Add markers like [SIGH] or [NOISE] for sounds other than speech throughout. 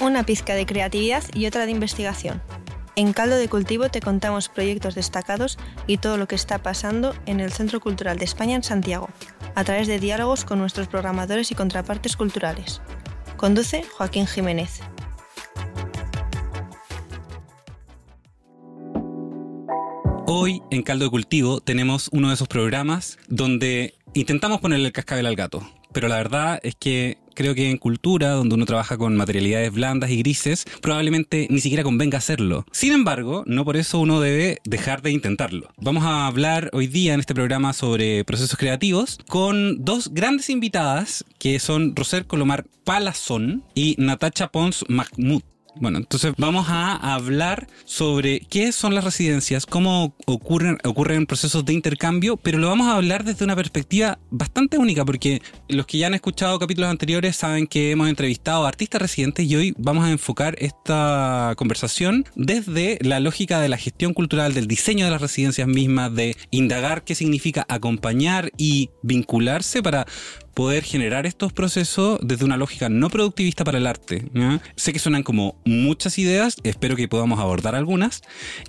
Una pizca de creatividad y otra de investigación. En Caldo de Cultivo te contamos proyectos destacados y todo lo que está pasando en el Centro Cultural de España en Santiago, a través de diálogos con nuestros programadores y contrapartes culturales. Conduce Joaquín Jiménez. Hoy en Caldo de Cultivo tenemos uno de esos programas donde intentamos ponerle el cascabel al gato, pero la verdad es que creo que en cultura, donde uno trabaja con materialidades blandas y grises, probablemente ni siquiera convenga hacerlo. Sin embargo, no por eso uno debe dejar de intentarlo. Vamos a hablar hoy día en este programa sobre procesos creativos con dos grandes invitadas que son Roser Colomar Palazón y Natacha Pons Mahmoud. Bueno, entonces vamos a hablar sobre qué son las residencias, cómo ocurren, ocurren procesos de intercambio, pero lo vamos a hablar desde una perspectiva bastante única, porque los que ya han escuchado capítulos anteriores saben que hemos entrevistado a artistas residentes y hoy vamos a enfocar esta conversación desde la lógica de la gestión cultural, del diseño de las residencias mismas, de indagar qué significa acompañar y vincularse para poder generar estos procesos desde una lógica no productivista para el arte. Sé que suenan como muchas ideas, espero que podamos abordar algunas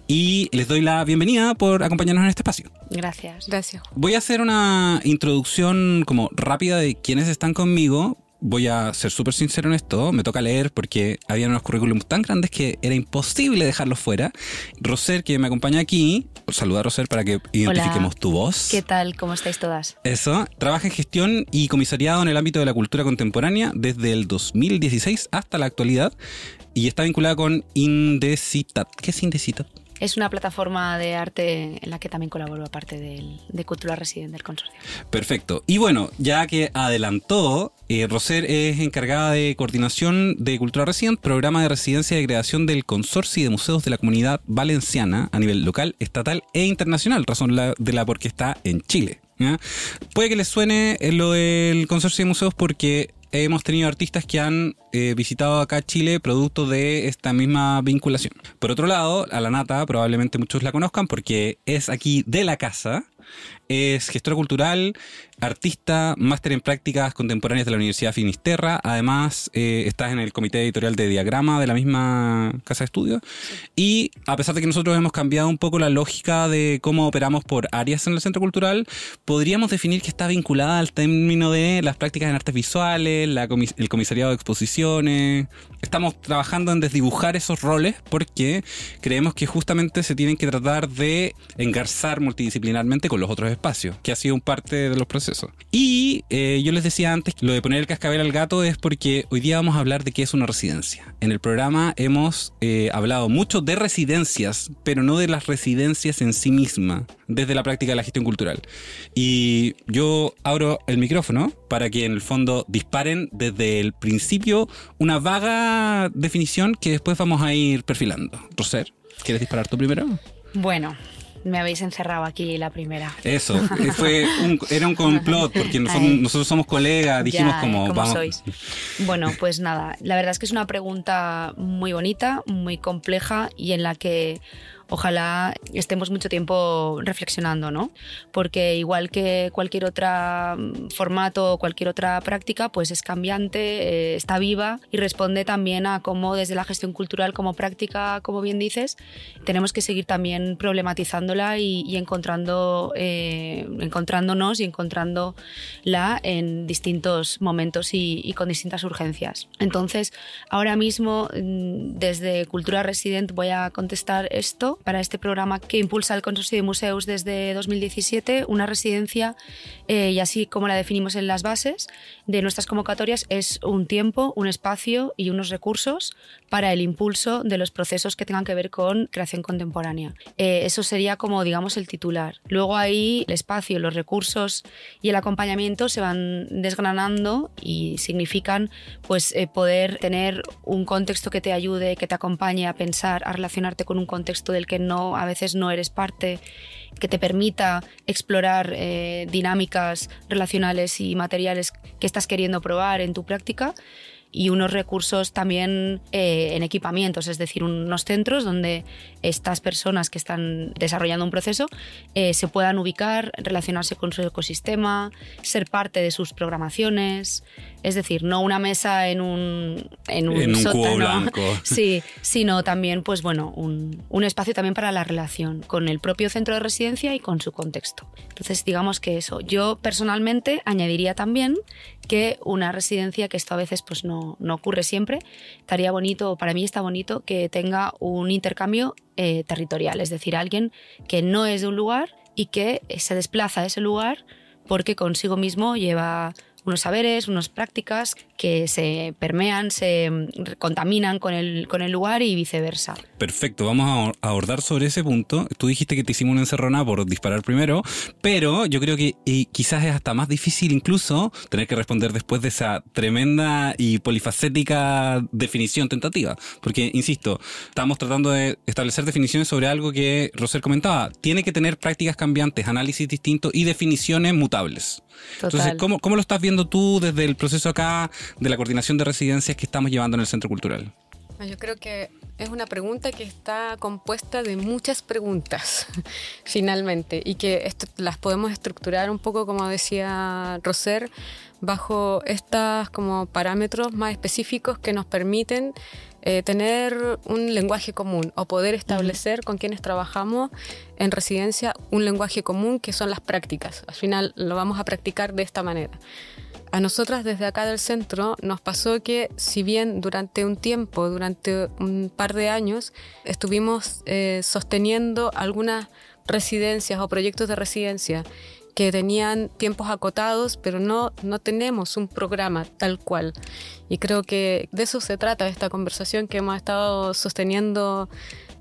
y les doy la bienvenida por acompañarnos en este espacio. Gracias. Gracias. Voy a hacer una introducción como rápida de quienes están conmigo voy a ser súper sincero en esto, me toca leer porque había unos currículums tan grandes que era imposible dejarlos fuera. Roser, que me acompaña aquí, saluda a Roser para que identifiquemos tu voz. ¿Qué tal? ¿Cómo estáis todas? Eso, trabaja en gestión y comisariado en el ámbito de la cultura contemporánea desde el 2016 hasta la actualidad y está vinculada con Indecitat. ¿Qué es Indecitat? Es una plataforma de arte en la que también colaboro aparte del, de Cultura Resident del consorcio. Perfecto. Y bueno, ya que adelantó, eh, Roser es encargada de coordinación de Cultura Resident, programa de residencia de creación del Consorcio de Museos de la Comunidad Valenciana a nivel local, estatal e internacional, razón de la por qué está en Chile. Puede que les suene lo del Consorcio de Museos porque hemos tenido artistas que han eh, visitado acá Chile producto de esta misma vinculación. Por otro lado, a la Nata probablemente muchos la conozcan porque es aquí de la casa es gestora cultural, artista, máster en prácticas contemporáneas de la Universidad Finisterra. Además, eh, estás en el comité editorial de Diagrama de la misma casa de estudio. Y a pesar de que nosotros hemos cambiado un poco la lógica de cómo operamos por áreas en el centro cultural, podríamos definir que está vinculada al término de las prácticas en artes visuales, el comisariado de exposiciones. Estamos trabajando en desdibujar esos roles porque creemos que justamente se tienen que tratar de engarzar multidisciplinarmente con los otros espacios, que ha sido un parte de los procesos. Y eh, yo les decía antes, lo de poner el cascabel al gato es porque hoy día vamos a hablar de qué es una residencia. En el programa hemos eh, hablado mucho de residencias, pero no de las residencias en sí mismas, desde la práctica de la gestión cultural. Y yo abro el micrófono para que en el fondo disparen desde el principio una vaga definición que después vamos a ir perfilando. Roser, ¿quieres disparar tú primero? Bueno, me habéis encerrado aquí la primera. Eso, fue era un complot, porque nosotros, somos colegas, dijimos como, vamos. Sois? Bueno, pues nada, la verdad es que es una pregunta muy bonita, muy compleja y en la que ojalá estemos mucho tiempo reflexionando, ¿no? Porque igual que cualquier otro mm, formato o cualquier otra práctica, pues es cambiante, eh, está viva y responde también a cómo desde la gestión cultural como práctica, como bien dices, tenemos que seguir también problematizándola y, encontrando, eh, encontrándonos y encontrándola en distintos momentos y, y con distintas urgencias. Entonces, ahora mismo mm, desde Cultura Resident voy a contestar esto para este programa que impulsa el Consorcio de Museos desde 2017, una residencia, eh, y así como la definimos en las bases de nuestras convocatorias, es un tiempo, un espacio y unos recursos para el impulso de los procesos que tengan que ver con creación contemporánea. Eh, eso sería como, digamos, el titular. Luego ahí el espacio, los recursos y el acompañamiento se van desgranando y significan pues, eh, poder tener un contexto que te ayude, que te acompañe a pensar, a relacionarte con un contexto del que no, a veces no eres parte que te permita explorar eh, dinámicas relacionales y materiales que estás queriendo probar en tu práctica y unos recursos también eh, en equipamientos, es decir, unos centros donde estas personas que están desarrollando un proceso eh, se puedan ubicar, relacionarse con su ecosistema, ser parte de sus programaciones, es decir, no una mesa en un, en un, cubo blanco. [LAUGHS] Sí, sino también, pues bueno, un, un espacio también para la relación con el propio centro de residencia y con su contexto. Entonces, digamos que eso. Yo personalmente añadiría también que una residencia, que esto a veces pues no, no ocurre siempre, estaría bonito, para mí está bonito, que tenga un intercambio eh, territorial, es decir, alguien que no es de un lugar y que se desplaza a ese lugar porque consigo mismo lleva unos saberes, unas prácticas que se permean, se contaminan con el, con el lugar y viceversa. Perfecto, vamos a abordar sobre ese punto. Tú dijiste que te hicimos una encerrona por disparar primero, pero yo creo que quizás es hasta más difícil incluso tener que responder después de esa tremenda y polifacética definición tentativa. Porque, insisto, estamos tratando de establecer definiciones sobre algo que Rosel comentaba. Tiene que tener prácticas cambiantes, análisis distintos y definiciones mutables. Entonces, ¿cómo, ¿cómo lo estás viendo tú desde el proceso acá de la coordinación de residencias que estamos llevando en el Centro Cultural? Yo creo que es una pregunta que está compuesta de muchas preguntas, [LAUGHS] finalmente, y que las podemos estructurar un poco, como decía Roser, bajo estos como parámetros más específicos que nos permiten eh, tener un lenguaje común o poder establecer con quienes trabajamos en residencia un lenguaje común que son las prácticas. Al final lo vamos a practicar de esta manera. A nosotras desde acá del centro nos pasó que si bien durante un tiempo, durante un par de años, estuvimos eh, sosteniendo algunas residencias o proyectos de residencia que tenían tiempos acotados, pero no, no tenemos un programa tal cual. Y creo que de eso se trata esta conversación que hemos estado sosteniendo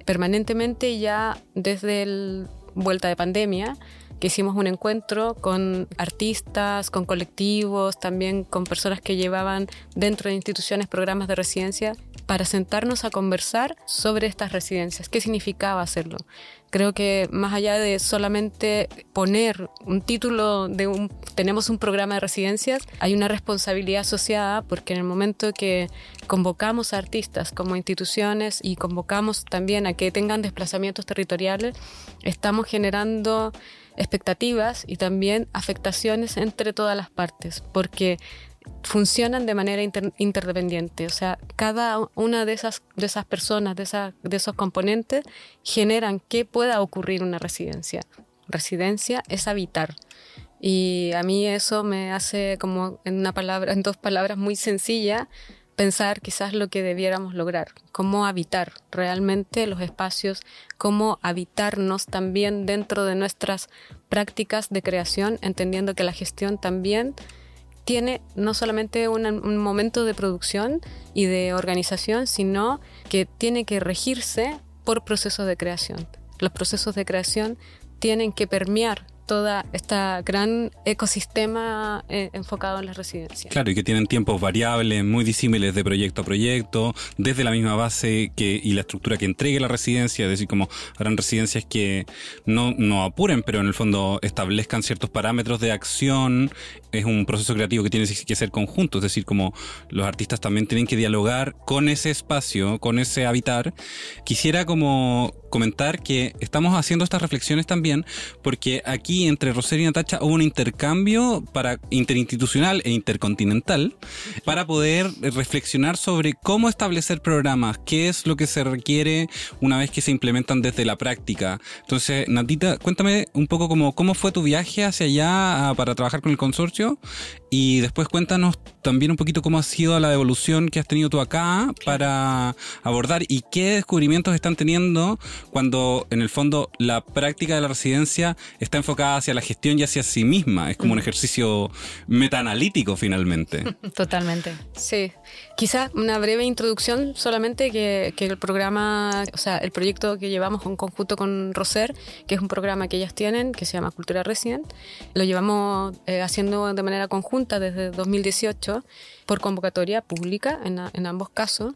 permanentemente ya desde el vuelta de pandemia hicimos un encuentro con artistas, con colectivos, también con personas que llevaban dentro de instituciones programas de residencia para sentarnos a conversar sobre estas residencias, qué significaba hacerlo. Creo que más allá de solamente poner un título de un tenemos un programa de residencias, hay una responsabilidad asociada porque en el momento que convocamos a artistas como instituciones y convocamos también a que tengan desplazamientos territoriales, estamos generando expectativas y también afectaciones entre todas las partes, porque funcionan de manera interdependiente. O sea, cada una de esas, de esas personas, de, de esos componentes, generan que pueda ocurrir una residencia. Residencia es habitar. Y a mí eso me hace como en una palabra, en dos palabras muy sencillas, pensar quizás lo que debiéramos lograr, cómo habitar realmente los espacios, cómo habitarnos también dentro de nuestras prácticas de creación, entendiendo que la gestión también tiene no solamente un, momento de producción y de organización, sino que tiene que regirse por procesos de creación. Los procesos de creación tienen que permear toda esta gran ecosistema eh, enfocado en las residencias. Claro, y que tienen tiempos variables, muy disímiles de proyecto a proyecto, desde la misma base que, y la estructura que entregue la residencia, es decir, como habrán residencias que no, no apuren, pero en el fondo establezcan ciertos parámetros de acción. Es un proceso creativo que tiene que ser conjunto, es decir, como los artistas también tienen que dialogar con ese espacio, con ese habitar. Quisiera como comentar que estamos haciendo estas reflexiones también porque aquí entre Rosario y Natacha hubo un intercambio para interinstitucional e intercontinental para poder reflexionar sobre cómo establecer programas, qué es lo que se requiere una vez que se implementan desde la práctica. Entonces, Natita, cuéntame un poco cómo, cómo fue tu viaje hacia allá ah, para trabajar con el consorcio y después cuéntanos también un poquito cómo ha sido la evolución que has tenido tú acá para abordar y qué descubrimientos están teniendo cuando en el fondo la práctica de la residencia está enfocada hacia la gestión y hacia sí misma. Es como un ejercicio metaanalítico finalmente. [LAUGHS] Totalmente. Sí. Quizás una breve introducción solamente que, el programa, o sea, el proyecto que llevamos en conjunto con Roser, que es un programa que ellas tienen, que se llama Cultura Resident, lo llevamos eh, haciendo de manera conjunta desde 2018 por convocatoria pública en, en ambos casos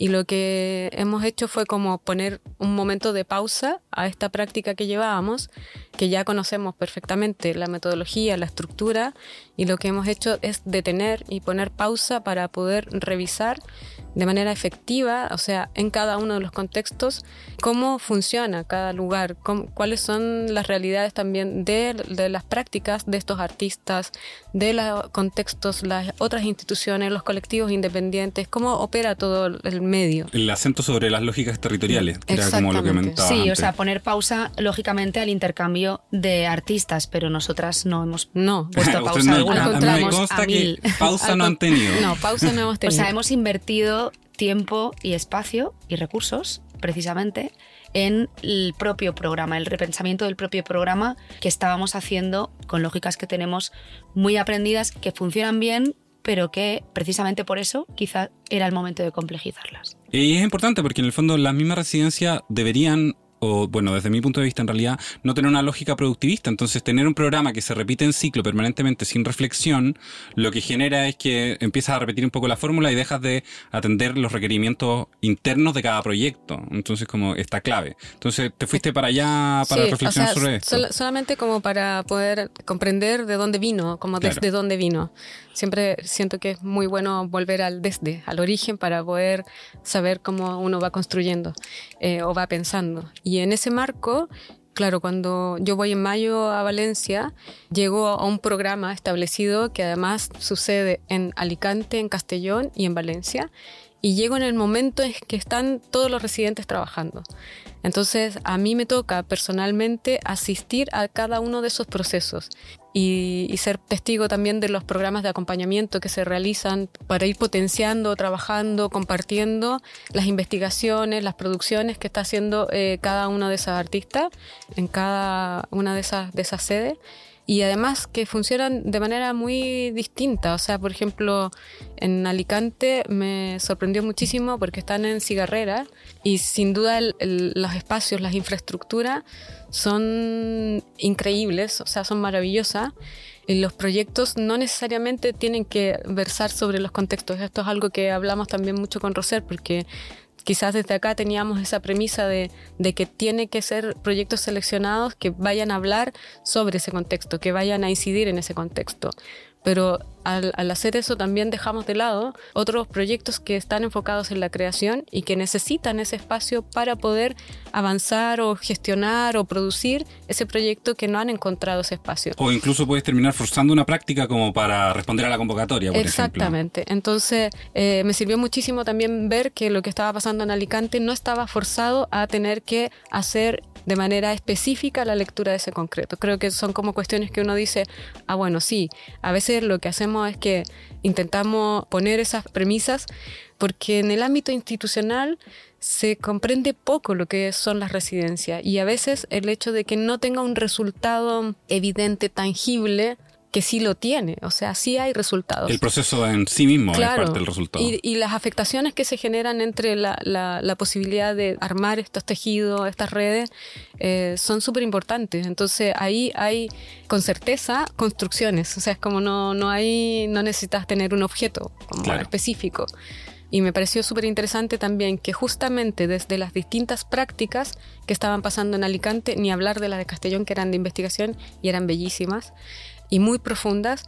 y lo que hemos hecho fue como poner un momento de pausa a esta práctica que llevábamos, que ya conocemos perfectamente la metodología, la estructura, y lo que hemos hecho es detener y poner pausa para poder revisar de manera efectiva, o sea, en cada uno de los contextos, cómo funciona cada lugar, cuáles son las realidades también de, las prácticas de estos artistas, de los contextos, las otras instituciones, los colectivos independientes, cómo opera todo el medio. El acento sobre las lógicas territoriales, que era como lo que comentaba. Sí, o sea, poner pausa, lógicamente, al intercambio de artistas, pero nosotras no hemos no. puesto [LAUGHS] pausa alguna. A, que pausa no han tenido. No, pausa no hemos tenido. [LAUGHS] O sea, hemos invertido tiempo y espacio y recursos, precisamente, en el propio programa, el repensamiento del propio programa que estábamos haciendo con lógicas que tenemos muy aprendidas, que funcionan bien, pero que precisamente por eso quizá era el momento de complejizarlas. Y es importante porque en el fondo las mismas residencias deberían o bueno, desde mi punto de vista en realidad, no tener una lógica productivista. Entonces, tener un programa que se repite en ciclo permanentemente sin reflexión, lo que genera es que empiezas a repetir un poco la fórmula y dejas de atender los requerimientos internos de cada proyecto. Entonces, como esta clave. Entonces, te fuiste para allá para reflexionar sobre esto. solamente como para poder comprender de dónde vino, como desde dónde vino. Siempre siento que es muy bueno volver al desde, al origen, para poder saber cómo uno va construyendo eh, o va pensando. Y en ese marco, claro, cuando yo voy en mayo a Valencia, llego a un programa establecido que además sucede en Alicante, en Castellón y en Valencia. Y llego en el momento en que están todos los residentes trabajando. Entonces, a mí me toca personalmente asistir a cada uno de esos procesos y, ser testigo también de los programas de acompañamiento que se realizan para ir potenciando, trabajando, compartiendo las investigaciones, las producciones que está haciendo eh, cada uno de esos artistas en cada una de esas, de esas sedes y además que funcionan de manera muy distinta. O sea, por ejemplo, en Alicante me sorprendió muchísimo porque están en cigarrera y sin duda los espacios, las infraestructuras son increíbles, o sea, son maravillosas. Los proyectos no necesariamente tienen que versar sobre los contextos. Esto es algo que hablamos también mucho con Roser porque quizás desde acá teníamos esa premisa de, que tiene que ser proyectos seleccionados que vayan a hablar sobre ese contexto, que vayan a incidir en ese contexto. Pero al, hacer eso también dejamos de lado otros proyectos que están enfocados en la creación y que necesitan ese espacio para poder avanzar o gestionar o producir ese proyecto que no han encontrado ese espacio. O incluso puedes terminar forzando una práctica como para responder a la convocatoria. Por Exactamente. Entonces eh, me sirvió muchísimo también ver que lo que estaba pasando en Alicante no estaba forzado a tener que hacer de manera específica la lectura de ese concreto. Creo que son como cuestiones que uno dice, ah, bueno, sí, a veces lo que hacemos es que intentamos poner esas premisas porque en el ámbito institucional se comprende poco lo que son las residencias y a veces el hecho de que no tenga un resultado evidente, tangible, que sí lo tiene, o sea, sí hay resultados. El proceso en sí mismo es parte del resultado. Y, las afectaciones que se generan entre la, la, posibilidad de armar estos tejidos, estas redes, eh, son súper importantes. Entonces ahí hay con certeza construcciones, o sea, es como no, no, hay, no necesitas tener un objeto como específico. Y me pareció súper interesante también que justamente desde las distintas prácticas que estaban pasando en Alicante, ni hablar de las de Castellón, que eran de investigación y eran bellísimas, y muy profundas,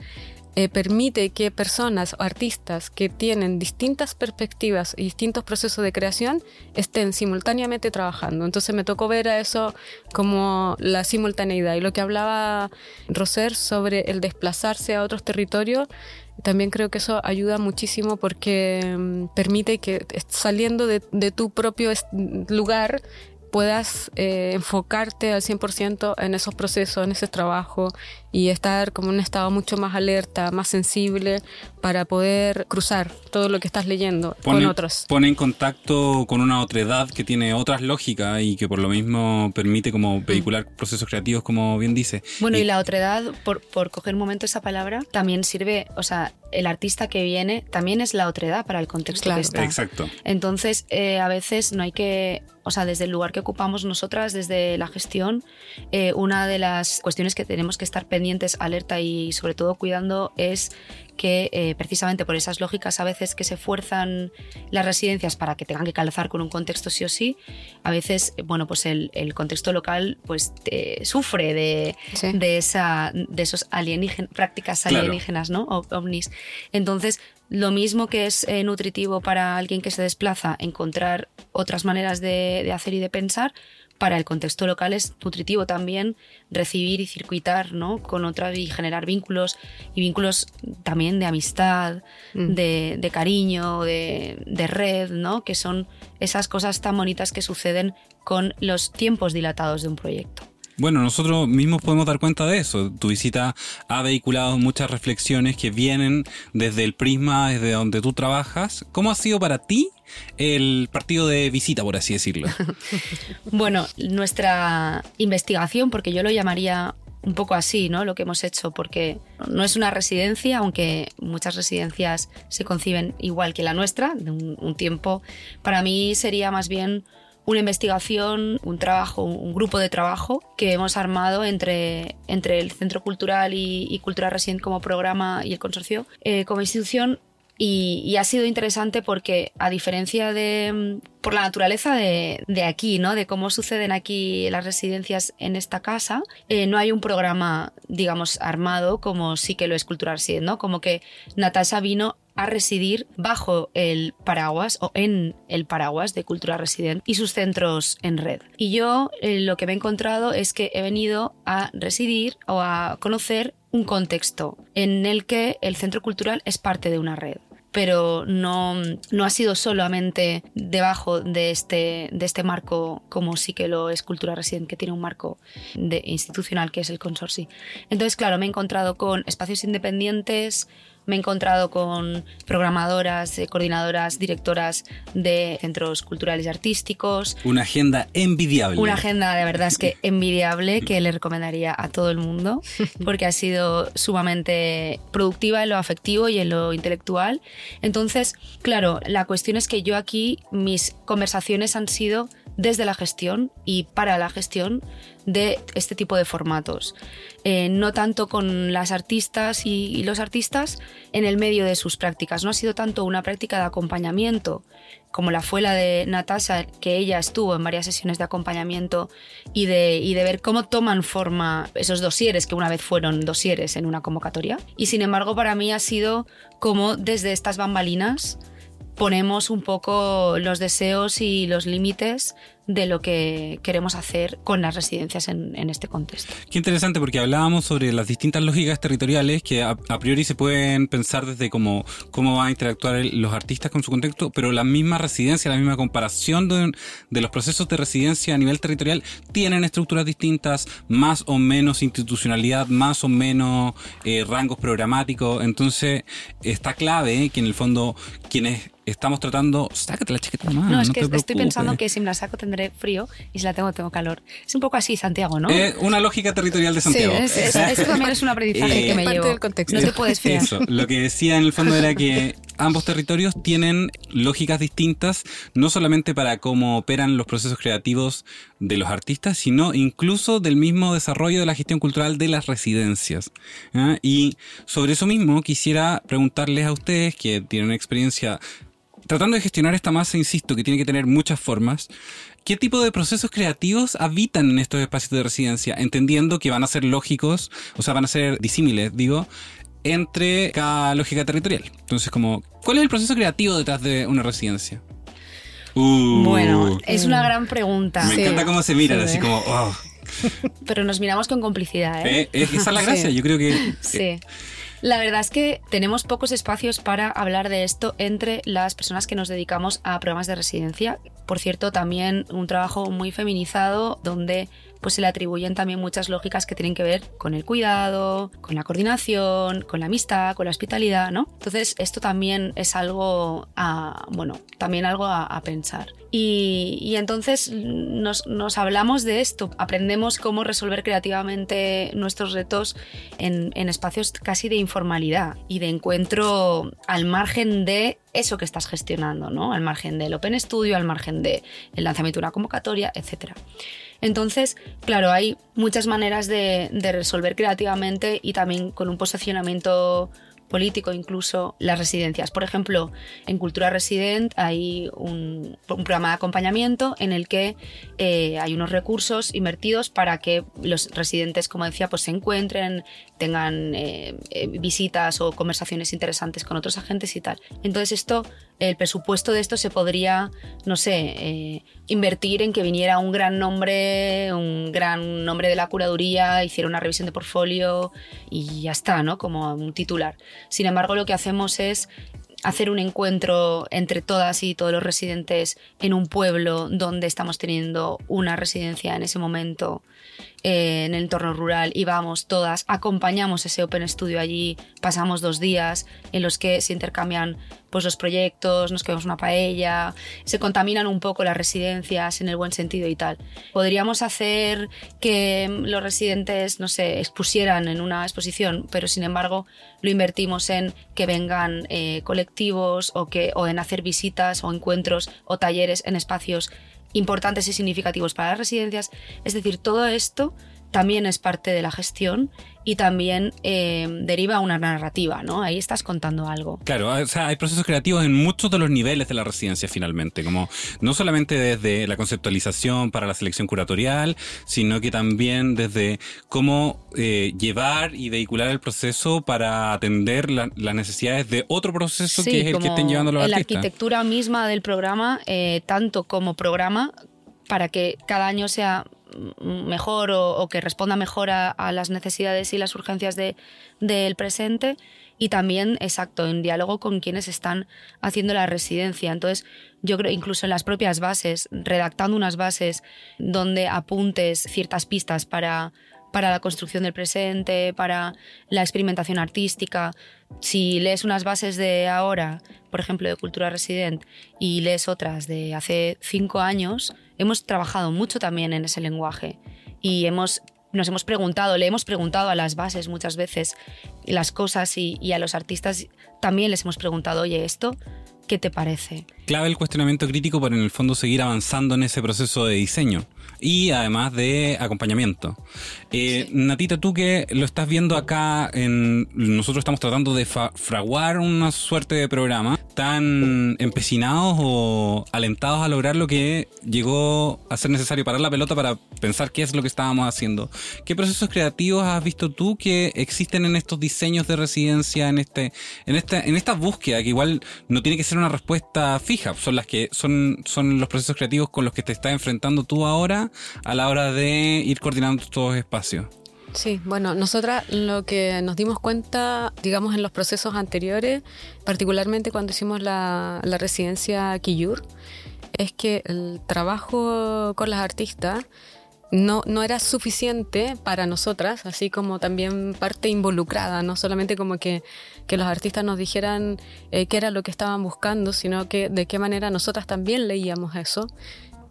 eh, permite que personas o artistas que tienen distintas perspectivas y distintos procesos de creación estén simultáneamente trabajando. Entonces me tocó ver a eso como la simultaneidad. Y lo que hablaba Roser sobre el desplazarse a otros territorios, también creo que eso ayuda muchísimo porque mm, permite que saliendo de, de tu propio lugar puedas eh, enfocarte al 100% en esos procesos, en ese trabajo y estar como en un estado mucho más alerta, más sensible para poder cruzar todo lo que estás leyendo con otros. Pone en contacto con una otra edad que tiene otras lógicas y que por lo mismo permite como mm. vehicular procesos creativos, como bien dice. Bueno, y, la otra edad, por, por coger un momento esa palabra, también sirve, o sea, el artista que viene también es la otra edad para el contexto que está. Exacto. Entonces, eh, a veces no hay que, o sea, desde el lugar que ocupamos nosotras, desde la gestión, eh, una de las cuestiones que tenemos que estar pendientes, alerta y sobre todo cuidando es que eh, precisamente por esas lógicas a veces que se fuerzan las residencias para que tengan que calzar con un contexto sí o sí, a veces, bueno, pues el, contexto local pues sufre de, de, esa, de esos alienígenas, prácticas alienígenas, ¿no? ovnis. Entonces, lo mismo que es eh, nutritivo para alguien que se desplaza encontrar otras maneras de, de hacer y de pensar, para el contexto local es nutritivo también recibir y circuitar ¿no? con otras y generar vínculos y vínculos también de amistad, mm. de, cariño, de, de, red, ¿no? que son esas cosas tan bonitas que suceden con los tiempos dilatados de un proyecto. Bueno, nosotros mismos podemos dar cuenta de eso. Tu visita ha vehiculado muchas reflexiones que vienen desde el prisma, desde donde tú trabajas. ¿Cómo ha sido para ti el partido de visita, por así decirlo? [LAUGHS] bueno, nuestra investigación, porque yo lo llamaría un poco así, ¿no? Lo que hemos hecho, porque no es una residencia, aunque muchas residencias se conciben igual que la nuestra, de un tiempo. Para mí sería más bien una investigación, un trabajo, un grupo de trabajo que hemos armado entre, entre el Centro Cultural y, Cultura Resident como programa y el consorcio eh, como institución y, ha sido interesante porque, a diferencia de. por la naturaleza de, aquí, ¿no? De cómo suceden aquí las residencias en esta casa, eh, no hay un programa, digamos, armado como sí que lo es Cultura Resident, ¿no? Como que Natasha vino a residir bajo el paraguas o en el paraguas de Cultura Resident y sus centros en red. Y yo eh, lo que me he encontrado es que he venido a residir o a conocer un contexto en el que el centro cultural es parte de una red pero no, no ha sido solamente debajo de este, de este marco como sí que lo es Cultura Resident, que tiene un marco de, institucional que es el consorcio. Entonces, claro, me he encontrado con espacios independientes, me he encontrado con programadoras, eh, coordinadoras, directoras de centros culturales y artísticos. Una agenda envidiable. Una agenda de verdad es que [LAUGHS] envidiable que le recomendaría a todo el mundo [LAUGHS] porque ha sido sumamente productiva en lo afectivo y en lo intelectual. Entonces, claro, la cuestión es que yo aquí mis conversaciones han sido desde la gestión y para la gestión de este tipo de formatos. Eh, no tanto con las artistas y, los artistas en el medio de sus prácticas. No ha sido tanto una práctica de acompañamiento como la fue la de Natasha, que ella estuvo en varias sesiones de acompañamiento y de, y de ver cómo toman forma esos dosieres, que una vez fueron dosieres en una convocatoria. Y sin embargo, para mí ha sido como desde estas bambalinas ponemos un poco los deseos y los límites de lo que queremos hacer con las residencias en, este contexto. Qué interesante porque hablábamos sobre las distintas lógicas territoriales que a, priori se pueden pensar desde cómo, cómo van a interactuar los artistas con su contexto, pero la misma residencia, la misma comparación de, los procesos de residencia a nivel territorial tienen estructuras distintas, más o menos institucionalidad, más o menos eh, rangos programáticos, entonces está clave que en el fondo quienes estamos tratando. Sácate la chaqueta más. No, es que estoy pensando que si me la saco tendré frío y si la tengo, tengo calor. Es un poco así, Santiago, ¿no? Eh, una lógica territorial de Santiago. Sí, esto también es un [LAUGHS] aprendizaje que me llevo. Del contexto. No te puedes fiar. Eso, lo que decía en el fondo era que [LAUGHS] ambos territorios tienen lógicas distintas, no solamente para cómo operan los procesos creativos de los artistas, sino incluso del mismo desarrollo de la gestión cultural de las residencias. Y sobre eso mismo quisiera preguntarles a ustedes que tienen experiencia tratando de gestionar esta masa, insisto, que tiene que tener muchas formas, ¿qué tipo de procesos creativos habitan en estos espacios de residencia? Entendiendo que van a ser lógicos, o sea, van a ser disímiles, digo, entre cada lógica territorial. Entonces, como, ¿cuál es el proceso creativo detrás de una residencia? Uh. bueno, es una gran pregunta. Me encanta cómo se miran, así como, oh. [LAUGHS] Pero nos miramos con complicidad, ¿eh? eh esa es la gracia, yo creo que... Sí. La verdad es que tenemos pocos espacios para hablar de esto entre las personas que nos dedicamos a programas de residencia. Por cierto, también un trabajo muy feminizado donde pues se le atribuyen también muchas lógicas que tienen que ver con el cuidado, con la coordinación, con la amistad, con la hospitalidad, ¿no? Entonces esto también es algo a, bueno, también algo a, pensar. Y, entonces nos, hablamos de esto, aprendemos cómo resolver creativamente nuestros retos en, espacios casi de informalidad y de encuentro al margen de eso que estás gestionando, ¿no? Al margen del Open Studio, al margen del lanzamiento de una convocatoria, etc. Entonces, claro, hay muchas maneras de, resolver creativamente y también con un posicionamiento político incluso las residencias. Por ejemplo, en Cultura Resident hay un, programa de acompañamiento en el que eh, hay unos recursos invertidos para que los residentes, como decía, pues se encuentren, tengan eh, eh, visitas o conversaciones interesantes con otros agentes y tal. Entonces esto, el presupuesto de esto se podría, no sé, invertir en que viniera un gran nombre, un gran nombre de la curaduría, hiciera una revisión de portfolio y ya está, ¿no? Como un titular. Sin embargo, lo que hacemos es hacer un encuentro entre todas y todos los residentes en un pueblo donde estamos teniendo una residencia en ese momento eh, en el entorno rural y vamos todas, acompañamos ese Open Studio allí, pasamos dos días en los que se intercambian pues, los proyectos, nos quedamos una paella, se contaminan un poco las residencias en el buen sentido y tal. Podríamos hacer que los residentes, no sé, expusieran en una exposición, pero sin embargo lo invertimos en que vengan eh, colectivos o, que, o en hacer visitas o encuentros o talleres en espacios importantes y significativos para las residencias. Es decir, todo esto también es parte de la gestión y también eh, deriva una narrativa, ¿no? Ahí estás contando algo. Claro, o sea, hay procesos creativos en muchos de los niveles de la residencia finalmente, como no solamente desde la conceptualización para la selección curatorial, sino que también desde cómo eh, llevar y vehicular el proceso para atender las necesidades de otro proceso que es el que estén llevando los la arquitectura misma del programa, eh, tanto como programa, para que cada año sea mejor o, que responda mejor a, las necesidades y las urgencias del presente y también, exacto, en diálogo con quienes están haciendo la residencia. Entonces, yo creo incluso en las propias bases, redactando unas bases donde apuntes ciertas pistas para, para la construcción del presente, para la experimentación artística. Si lees unas bases de ahora, por ejemplo, de cultura resident, y lees otras de hace cinco años, hemos trabajado mucho también en ese lenguaje y hemos, nos hemos preguntado, le hemos preguntado a las bases muchas veces las cosas y, y a los artistas también les hemos preguntado, oye, esto, ¿qué te parece? Clave el cuestionamiento crítico para en el fondo seguir avanzando en ese proceso de diseño y además de acompañamiento. Eh, Natita, tú que lo estás viendo acá, en, nosotros estamos tratando de fraguar una suerte de programa, tan empecinados o alentados a lograr lo que llegó a ser necesario parar la pelota para pensar qué es lo que estábamos haciendo. ¿Qué procesos creativos has visto tú que existen en estos diseños de residencia, en este, en esta, en esta búsqueda, que igual no tiene que ser una respuesta fija, son las que son, son los procesos creativos con los que te estás enfrentando tú ahora a la hora de ir coordinando todos espacios. Sí, bueno, nosotras lo que nos dimos cuenta, digamos, en los procesos anteriores, particularmente cuando hicimos la, la residencia Quillur, es que el trabajo con las artistas no, no era suficiente para nosotras, así como también parte involucrada, no solamente como que, que los artistas nos dijeran eh, qué era lo que estaban buscando, sino que de qué manera nosotras también leíamos eso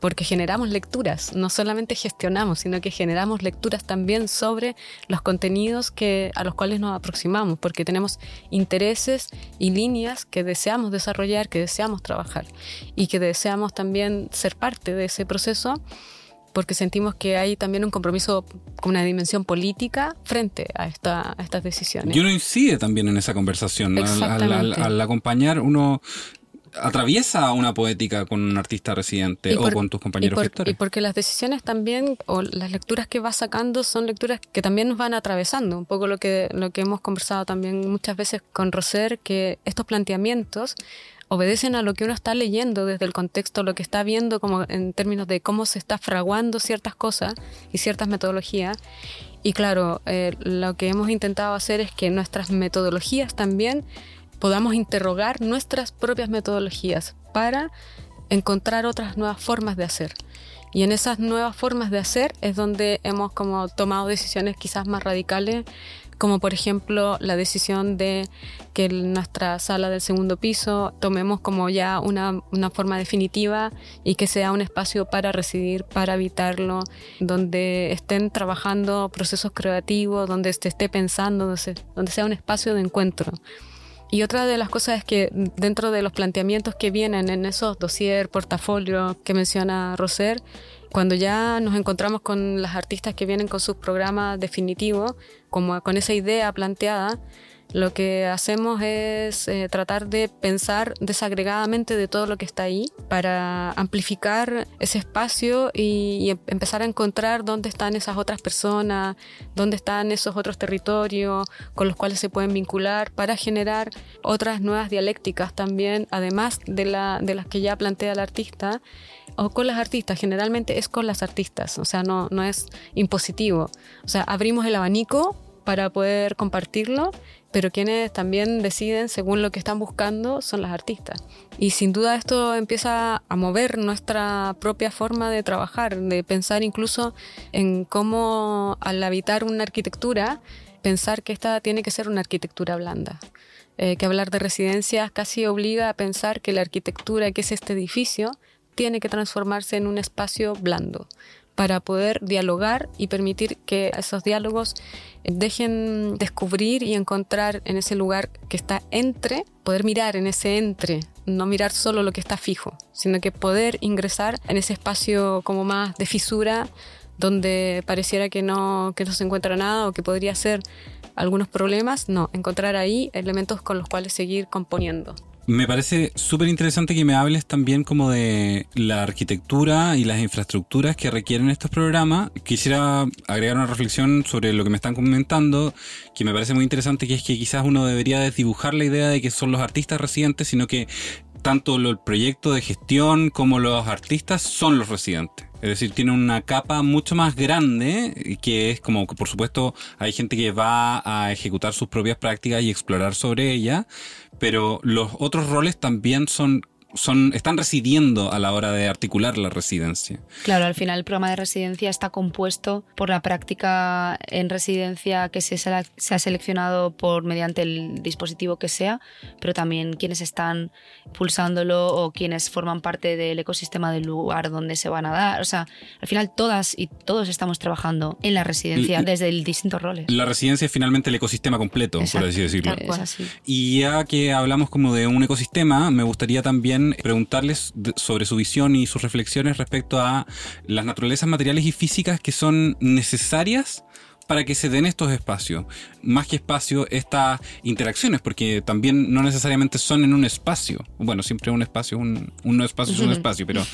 porque generamos lecturas, no solamente gestionamos, sino que generamos lecturas también sobre los contenidos que, a los cuales nos aproximamos, porque tenemos intereses y líneas que deseamos desarrollar, que deseamos trabajar y que deseamos también ser parte de ese proceso porque sentimos que hay también un compromiso con una dimensión política frente a, esta, estas decisiones. Y uno incide también en esa conversación. al, acompañar, uno atraviesa una poética con un artista residente o con tus compañeros y Y porque las decisiones también, o las lecturas que vas sacando, son lecturas que también nos van atravesando. Un poco lo que, lo que hemos conversado también muchas veces con Roser, que estos planteamientos obedecen a lo que uno está leyendo desde el contexto, lo que está viendo como en términos de cómo se está fraguando ciertas cosas y ciertas metodologías. Y claro, eh, lo que hemos intentado hacer es que nuestras metodologías también podamos interrogar nuestras propias metodologías para encontrar otras nuevas formas de hacer. Y en esas nuevas formas de hacer es donde hemos como tomado decisiones quizás más radicales, como por ejemplo la decisión de que nuestra sala del segundo piso tomemos como ya una, una, forma definitiva y que sea un espacio para residir, para habitarlo, donde estén trabajando procesos creativos, donde se esté pensando, donde sea un espacio de encuentro. Y otra de las cosas es que dentro de los planteamientos que vienen en esos dossier, portafolio que menciona Roser, cuando ya nos encontramos con las artistas que vienen con sus programas definitivos, como con esa idea planteada, lo que hacemos es eh, tratar de pensar desagregadamente de todo lo que está ahí para amplificar ese espacio y, y em- empezar a encontrar dónde están esas otras personas, dónde están esos otros territorios con los cuales se pueden vincular para generar otras nuevas dialécticas también, además de, la, de las que ya plantea el artista o con las artistas, generalmente es con las artistas, o sea, no, no es impositivo. O sea, abrimos el abanico para poder compartirlo, pero quienes también deciden según lo que están buscando son las artistas. Y sin duda esto empieza a mover nuestra propia forma de trabajar, de pensar incluso en cómo al habitar una arquitectura, pensar que esta tiene que ser una arquitectura blanda. Eh, que hablar de residencias casi obliga a pensar que la arquitectura que es este edificio tiene que transformarse en un espacio blando para poder dialogar y permitir que esos diálogos dejen descubrir y encontrar en ese lugar que está entre, poder mirar en ese entre, no mirar solo lo que está fijo, sino que poder ingresar en ese espacio como más de fisura donde pareciera que no, que no se encuentra nada o que podría ser algunos problemas, no, encontrar ahí elementos con los cuales seguir componiendo. Me parece súper interesante que me hables también como de la arquitectura y las infraestructuras que requieren estos programas. Quisiera agregar una reflexión sobre lo que me están comentando, que me parece muy interesante, que es que quizás uno debería desdibujar la idea de que son los artistas residentes, sino que tanto el proyecto de gestión como los artistas son los residentes. Es decir, tiene una capa mucho más grande que es como, que, por supuesto, hay gente que va a ejecutar sus propias prácticas y explorar sobre ella, pero los otros roles también son, son, están residiendo a la hora de articular la residencia. Claro, al final el programa de residencia está compuesto por la práctica en residencia que se, se ha seleccionado por mediante el dispositivo que sea, pero también quienes están pulsándolo o quienes forman parte del ecosistema del lugar donde se van a dar. O sea, al final todas y todos estamos trabajando en la residencia L- desde distintos roles. La residencia es finalmente el ecosistema completo, por Exacto, así decirlo. Así. Y ya que hablamos como de un ecosistema, me gustaría también preguntarles sobre su visión y sus reflexiones respecto a las naturalezas materiales y físicas que son necesarias para que se den estos espacios. Más que espacio, estas interacciones, porque también no necesariamente son en un espacio. Bueno, siempre un espacio, un, un no espacio es un [LAUGHS] espacio, pero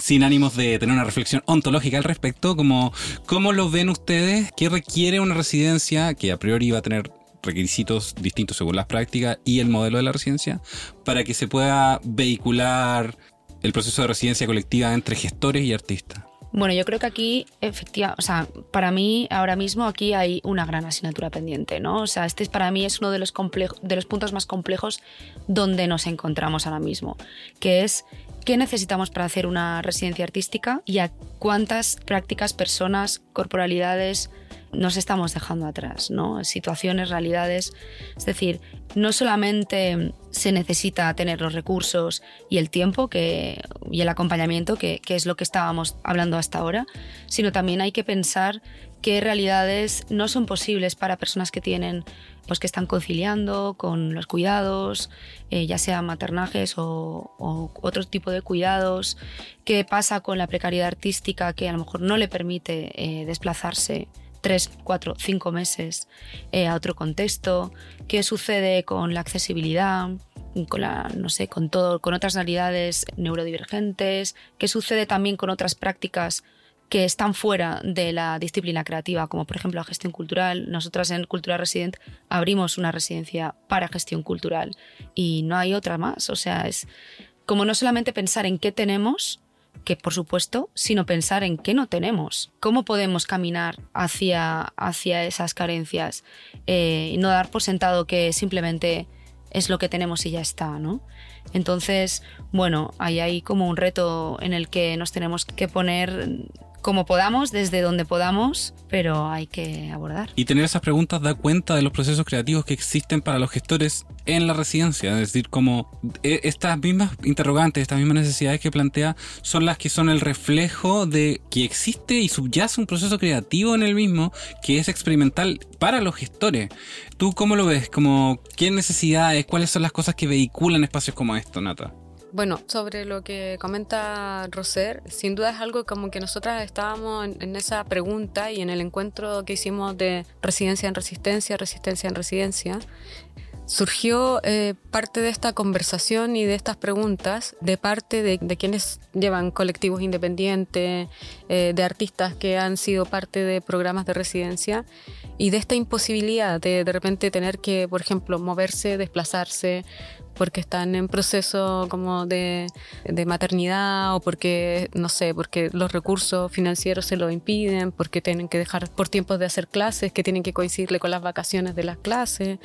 sin ánimos de tener una reflexión ontológica al respecto, como cómo lo ven ustedes, qué requiere una residencia que a priori va a tener requisitos distintos según las prácticas y el modelo de la residencia para que se pueda vehicular el proceso de residencia colectiva entre gestores y artistas. Bueno, yo creo que aquí, efectivamente, o sea, para mí ahora mismo aquí hay una gran asignatura pendiente, ¿no? O sea, este es, para mí es uno de los, de los puntos más complejos donde nos encontramos ahora mismo, que es qué necesitamos para hacer una residencia artística y a cuántas prácticas, personas, corporalidades nos estamos dejando atrás. Situaciones, realidades. Es decir, no solamente se necesita tener los recursos y el tiempo y el acompañamiento, que, es lo que estábamos hablando hasta ahora, sino también hay que pensar qué realidades no son posibles para personas que tienen pues que están conciliando con los cuidados, eh, ya sean maternajes o, o otro tipo de cuidados, qué pasa con la precariedad artística que a lo mejor no le permite eh, desplazarse tres, cuatro, cinco meses eh, a otro contexto, qué sucede con la accesibilidad, con la, no sé, con todo, con otras realidades neurodivergentes, qué sucede también con otras prácticas que están fuera de la disciplina creativa, como por ejemplo la gestión cultural. Nosotras en Cultura Resident abrimos una residencia para gestión cultural y no hay otra más. O sea, es como no solamente pensar en qué tenemos, que por supuesto, sino pensar en qué no tenemos. ¿Cómo podemos caminar hacia, hacia esas carencias eh, y no dar por sentado que simplemente es lo que tenemos y ya está, ¿no? Entonces, bueno, ahí hay como un reto en el que nos tenemos que poner como podamos, desde donde podamos, pero hay que abordar. Y tener esas preguntas da cuenta de los procesos creativos que existen para los gestores en la residencia. Es decir, como eh, estas mismas interrogantes, estas mismas necesidades que plantea son las que son el reflejo de que existe y subyace un proceso creativo en el mismo que es experimental para los gestores. ¿Tú cómo lo ves? Como, ¿Qué necesidades? ¿Cuáles son las cosas que vehiculan espacios como esto, Nata? Bueno, sobre lo que comenta Roser, sin duda es algo como que nosotras estábamos en, en, esa pregunta y en el encuentro que hicimos de residencia en resistencia, resistencia en residencia, surgió eh, parte de esta conversación y de estas preguntas de parte de, quienes llevan colectivos independientes, eh, de artistas que han sido parte de programas de residencia y de esta imposibilidad de de repente tener que, por ejemplo, moverse, desplazarse, porque están en proceso como de, de, maternidad o porque, no sé, porque los recursos financieros se lo impiden, porque tienen que dejar por tiempos de hacer clases, que tienen que coincidirle con las vacaciones de las clases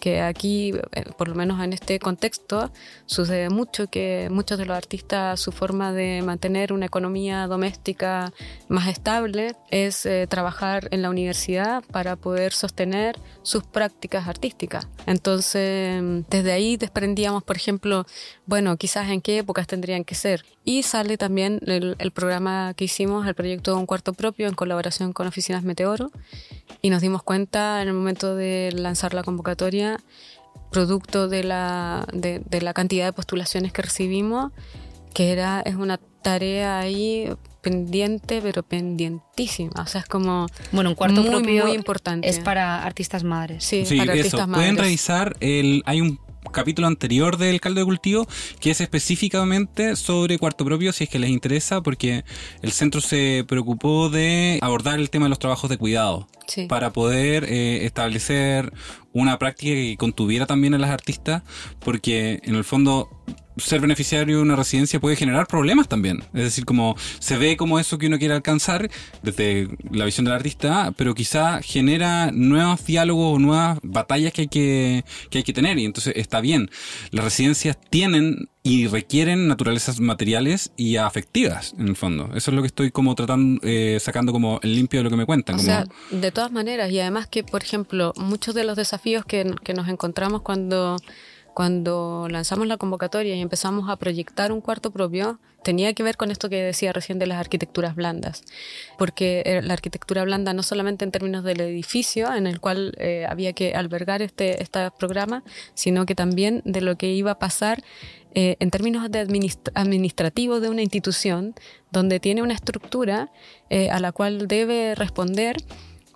que aquí, eh, por lo menos en este contexto, sucede mucho que muchos de los artistas, su forma de mantener una economía doméstica más estable es eh, trabajar en la universidad para poder sostener sus prácticas artísticas. Entonces, desde ahí desprendíamos, por ejemplo, bueno, quizás en qué épocas tendrían que ser. Y sale también el, el programa que hicimos, el proyecto Un Cuarto Propio, en colaboración con Oficinas Meteoro, y nos dimos cuenta en el momento de lanzar la convocatoria producto de la, de, de, la cantidad de postulaciones que recibimos, que era, es una tarea ahí pendiente, pero pendientísima. O sea, es como. Bueno, un cuarto muy, propio muy importante. es para artistas madres. Sí, Sí, para eso. artistas Pueden madres. revisar el. Hay un capítulo anterior del caldo de cultivo que es específicamente sobre cuarto propio si es que les interesa porque el centro se preocupó de abordar el tema de los trabajos de cuidado Sí. para poder eh, establecer una práctica que contuviera también a las artistas porque en el fondo ser beneficiario de una residencia puede generar problemas también. Es decir, como se ve como eso que uno quiere alcanzar desde la visión del artista, pero quizá genera nuevos diálogos o nuevas batallas que hay que, que hay que tener. Y entonces está bien. Las residencias tienen y requieren naturalezas materiales y afectivas, en el fondo. Eso es lo que estoy como tratando, eh, sacando como el limpio de lo que me cuentan. O como- sea, de todas maneras, y además que, por ejemplo, muchos de los desafíos que, que nos encontramos cuando, cuando lanzamos la convocatoria y empezamos a proyectar un cuarto propio, tenía que ver con esto que decía recién de las arquitecturas blandas. Porque eh, la arquitectura blanda no solamente en términos del edificio en el cual eh, había que albergar este, este programa, sino que también de lo que iba a pasar eh, en términos de administ- administrativos de una institución donde tiene una estructura a la cual debe responder,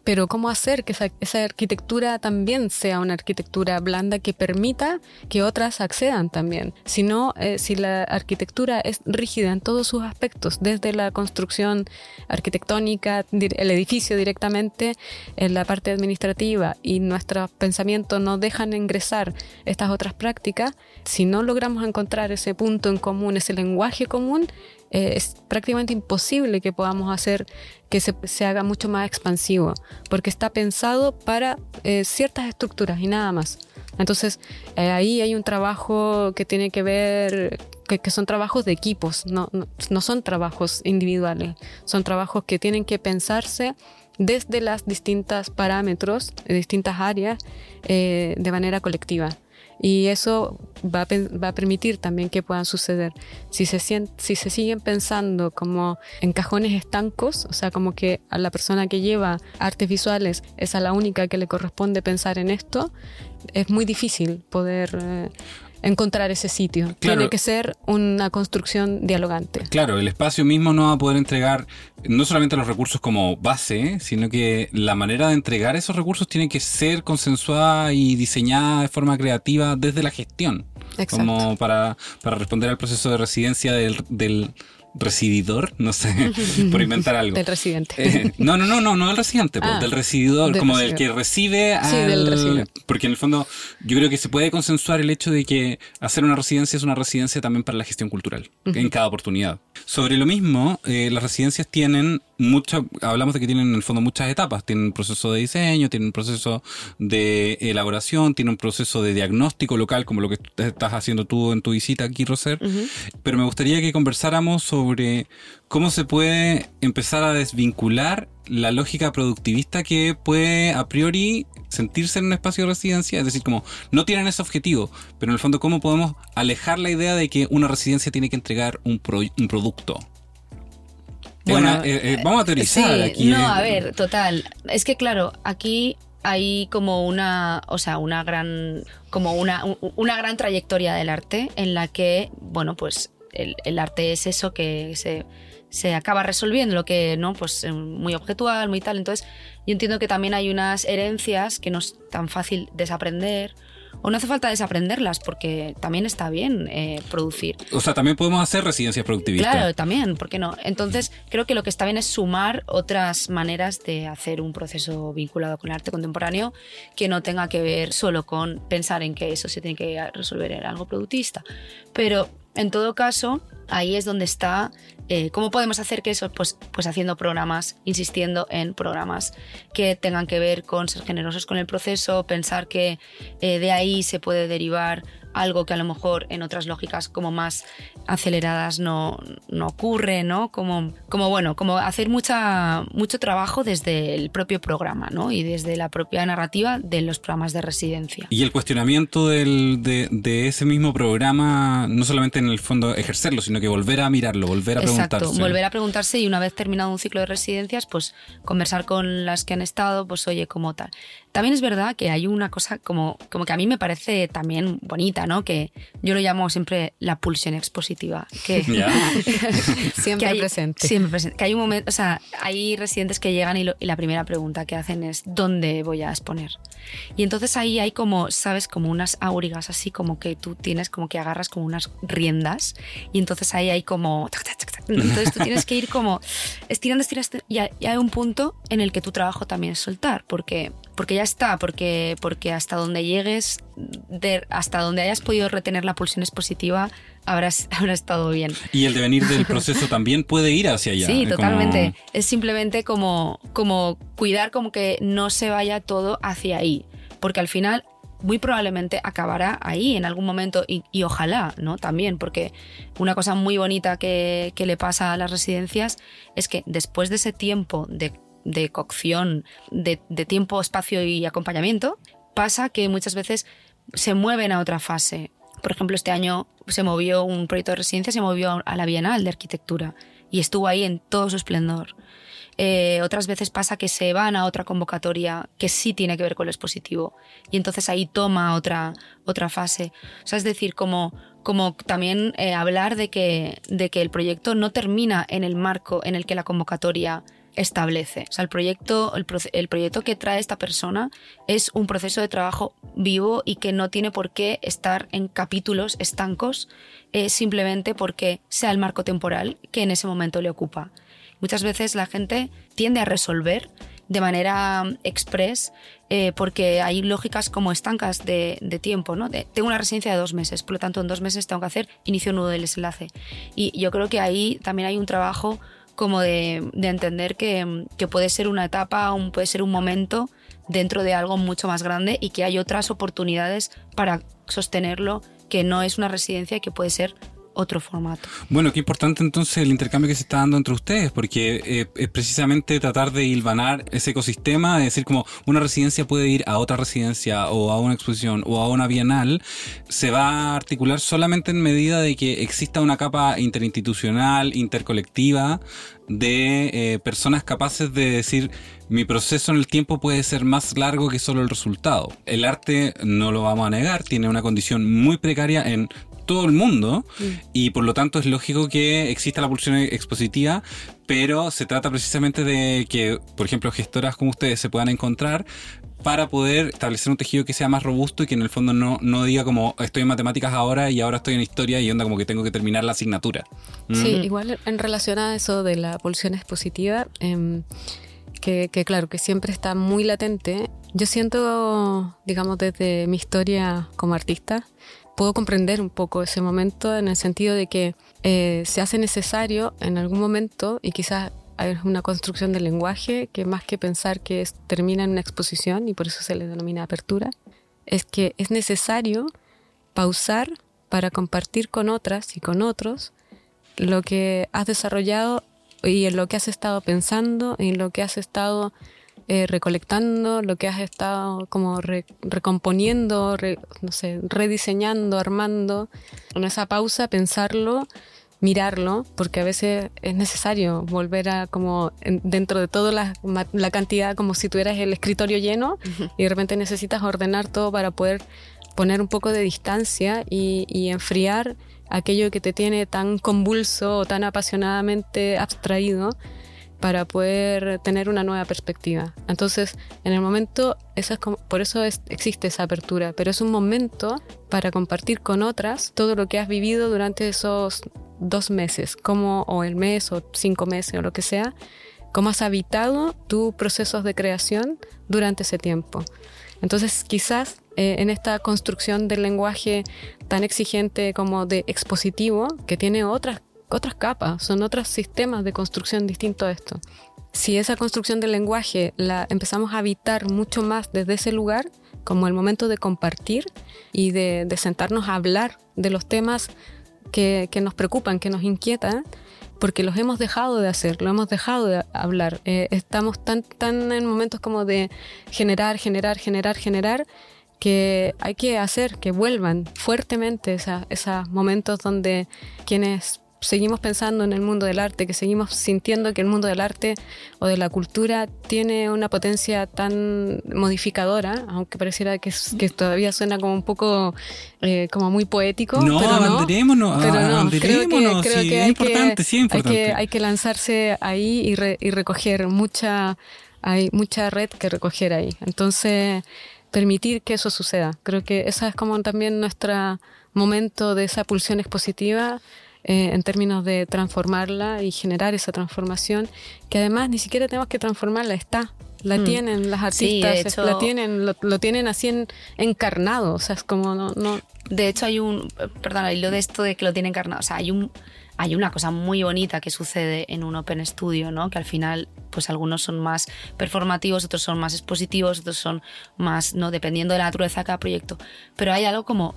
pero cómo hacer que esa, arquitectura también sea una arquitectura blanda que permita que otras accedan también. Si no, eh, si la arquitectura es rígida en todos sus aspectos, desde la construcción arquitectónica, el edificio directamente, en la parte administrativa y nuestros pensamientos no dejan ingresar estas otras prácticas, si no logramos encontrar ese punto en común, ese lenguaje común, es prácticamente imposible que podamos hacer que se, se haga mucho más expansivo, porque está pensado para eh, ciertas estructuras y nada más. Entonces, eh, ahí hay un trabajo que tiene que ver, que, son trabajos de equipos, no, no, son trabajos individuales, son trabajos que tienen que pensarse desde las distintas parámetros, distintas áreas, eh, de manera colectiva. Y eso va a, va a permitir también que puedan suceder. Si se, si se siguen pensando como en cajones estancos, o sea, como que a la persona que lleva artes visuales es a la única que le corresponde pensar en esto, es muy difícil poder eh, encontrar ese sitio. Claro. Tiene que ser una construcción dialogante. Claro, el espacio mismo no va a poder entregar no solamente los recursos como base, sino que la manera de entregar esos recursos tiene que ser consensuada y diseñada de forma creativa desde la gestión. Exacto. Como para, para responder al proceso de residencia del, del resididor, no sé, por inventar algo. Del residente. Eh, no, no, no, no, no del residente, pues, Ah, del resididor, del como del que recibe Sí, al... del residor. Porque en el fondo yo creo que se puede consensuar el hecho de que hacer una residencia es una residencia también para la gestión cultural, en cada oportunidad. Sobre lo mismo, eh, las residencias tienen muchas, hablamos de que tienen en el fondo muchas etapas, tienen un proceso de diseño, tienen un proceso de elaboración, tienen un proceso de diagnóstico local, como lo que estás haciendo tú en tu visita aquí, Roser. Pero me gustaría que conversáramos sobre cómo se puede empezar a desvincular la lógica productivista que puede a priori sentirse en un espacio de residencia, es decir, como no tienen ese objetivo, pero en el fondo cómo podemos alejar la idea de que una residencia tiene que entregar un, pro- un producto. Bueno, una- eh, eh, vamos a teorizar Sí, aquí. no, eh. a ver, total. Es que claro, aquí hay como una, o sea, una gran, como una, una gran trayectoria del arte en la que, bueno, pues el, el arte es eso que se, se acaba resolviendo, lo que no, pues muy objetual, muy tal. Entonces, yo entiendo que también hay unas herencias que no es tan fácil desaprender o no hace falta desaprenderlas porque también está bien eh, producir. O sea, también podemos hacer residencias productivistas. Claro, también, ¿por qué no? Entonces, creo que lo que está bien es sumar otras maneras de hacer un proceso vinculado con el arte contemporáneo que no tenga que ver solo con pensar en que eso se tiene que resolver en algo productivista. Pero, en todo caso, ahí es donde está eh, ¿Cómo podemos hacer que eso? Pues, pues haciendo programas, insistiendo en programas que tengan que ver con ser generosos con el proceso, pensar que eh, de ahí se puede derivar algo que a lo mejor en otras lógicas como más aceleradas no, no ocurre, ¿no? Como, como bueno, como hacer mucha, mucho trabajo desde el propio programa, ¿no? Y desde la propia narrativa de los programas de residencia. Y el cuestionamiento del, de, de, ese mismo programa, no solamente en el fondo ejercerlo, sino que volver a mirarlo, volver a Exacto, volver a preguntarse y una vez terminado un ciclo de residencias, pues conversar con las que han estado, pues oye, como tal. También es verdad que hay una cosa como, como que a mí me parece también bonita, ¿no? Que yo lo llamo siempre la pulsión expositiva. Que, [LAUGHS] [LAUGHS] siempre presente. Siempre presente. Que hay un momento, o sea, hay residentes que llegan y, y la primera pregunta que hacen es ¿dónde voy a exponer? Y entonces ahí hay como, ¿sabes? Como unas aurigas así, como que tú tienes como que agarras como unas riendas y entonces ahí hay como... Entonces tú tienes que ir como estirando, estirando, y hay un punto en el que tu trabajo también es soltar, porque porque ya está, porque, porque hasta donde llegues, hasta donde hayas podido retener la pulsión expositiva, habrás, [LAUGHS] habrá estado bien. Y el devenir del proceso también puede ir hacia allá. Sí, totalmente. Es simplemente como, como cuidar como que no se vaya todo hacia ahí, porque al final muy probablemente acabará ahí en algún momento y, y, ojalá, ¿no? También, porque una cosa muy bonita que, que, le pasa a las residencias es que después de ese tiempo de de cocción, de, tiempo, espacio y acompañamiento, pasa que muchas veces se mueven a otra fase. Por ejemplo, este año se movió un proyecto de residencia, se movió a la Bienal de Arquitectura y estuvo ahí en todo su esplendor. Eh, otras veces pasa que se van a otra convocatoria que sí tiene que ver con lo expositivo y entonces ahí toma otra, otra fase. Es decir, como, como también eh, hablar de que, de que el proyecto no termina en el marco en el que la convocatoria establece. O sea, el proyecto, el, proyecto que trae esta persona es un proceso de trabajo vivo y que no tiene por qué estar en capítulos estancos eh, simplemente porque sea el marco temporal que en ese momento le ocupa. Muchas veces la gente tiende a resolver de manera express eh, porque hay lógicas como estancas de, tiempo. ¿no? tengo una residencia de dos meses, por lo tanto en dos meses tengo que hacer inicio nudo del desenlace. Y yo creo que ahí también hay un trabajo como de, entender que, puede ser una etapa, un, puede ser un momento dentro de algo mucho más grande y que hay otras oportunidades para sostenerlo, que no es una residencia que puede ser otro formato. Bueno, qué importante entonces el intercambio que se está dando entre ustedes, porque eh, es precisamente tratar de hilvanar ese ecosistema, es decir, como una residencia puede ir a otra residencia o a una exposición o a una bienal, se va a articular solamente en medida de que exista una capa interinstitucional, intercolectiva, de eh, personas capaces de decir mi proceso en el tiempo puede ser más largo que solo el resultado. El arte, no lo vamos a negar, tiene una condición muy precaria en todo el mundo mm. y por lo tanto es lógico que exista la pulsión expositiva, pero se trata precisamente de que, por ejemplo, gestoras como ustedes se puedan encontrar para poder establecer un tejido que sea más robusto y que en el fondo no, no diga como estoy en matemáticas ahora y ahora estoy en historia y onda como que tengo que terminar la asignatura. Sí, igual en relación a eso de la pulsión expositiva, em, que, que, claro, que siempre está muy latente, yo siento, digamos, desde mi historia como artista, puedo comprender un poco ese momento en el sentido de que eh, se hace necesario en algún momento y quizás hay una construcción del lenguaje que más que pensar que termina en una exposición y por eso se le denomina apertura, es que es necesario pausar para compartir con otras y con otros lo que has desarrollado y en lo que has estado pensando y en lo que has estado eh, recolectando lo que has estado como recomponiendo, no sé, rediseñando, armando. En esa pausa, pensarlo mirarlo, porque a veces es necesario volver a como dentro de toda la, la, cantidad, como si tuvieras el escritorio lleno y de repente necesitas ordenar todo para poder poner un poco de distancia y, y enfriar aquello que te tiene tan convulso o tan apasionadamente abstraído para poder tener una nueva perspectiva. Entonces, en el momento, por eso existe esa apertura, pero es un momento para compartir con otras todo lo que has vivido durante esos dos meses, como, o el mes, o cinco meses, o lo que sea, cómo has habitado tus procesos de creación durante ese tiempo. Entonces, quizás eh, en esta construcción del lenguaje tan exigente como de expositivo, que tiene otras otras capas, son otros sistemas de construcción distintos a esto. Si esa construcción del lenguaje la empezamos a habitar mucho más desde ese lugar, como el momento de compartir y de, sentarnos a hablar de los temas que, nos preocupan, que nos inquietan, porque los hemos dejado de hacer, lo hemos dejado de hablar. Eh, estamos tan, tan en momentos como de generar, generar, generar, generar, que hay que hacer que vuelvan fuertemente esos momentos donde quienes seguimos pensando en el mundo del arte, que seguimos sintiendo que el mundo del arte o de la cultura tiene una potencia tan modificadora, aunque pareciera que, que todavía suena como un poco eh, como muy poético. No, pero no, pero no, creo que, sí, es importante, sí, importante. Hay que, lanzarse ahí y, y recoger mucha, hay mucha red que recoger ahí. Entonces, permitir que eso suceda. Creo que esa es como también nuestro momento de esa pulsión expositiva eh, en términos de transformarla y generar esa transformación, que además ni siquiera tenemos que transformarla, está. La mm. tienen las artistas, la tienen, lo, tienen así encarnado, o sea, es como no, no... De hecho hay un, perdón, lo de esto de que lo tiene encarnado, o sea, hay un, hay una cosa muy bonita que sucede en un Open Studio, ¿no? Que al final, pues algunos son más performativos, otros son más expositivos, otros son más, ¿no? Dependiendo de la naturaleza de cada proyecto. Pero hay algo como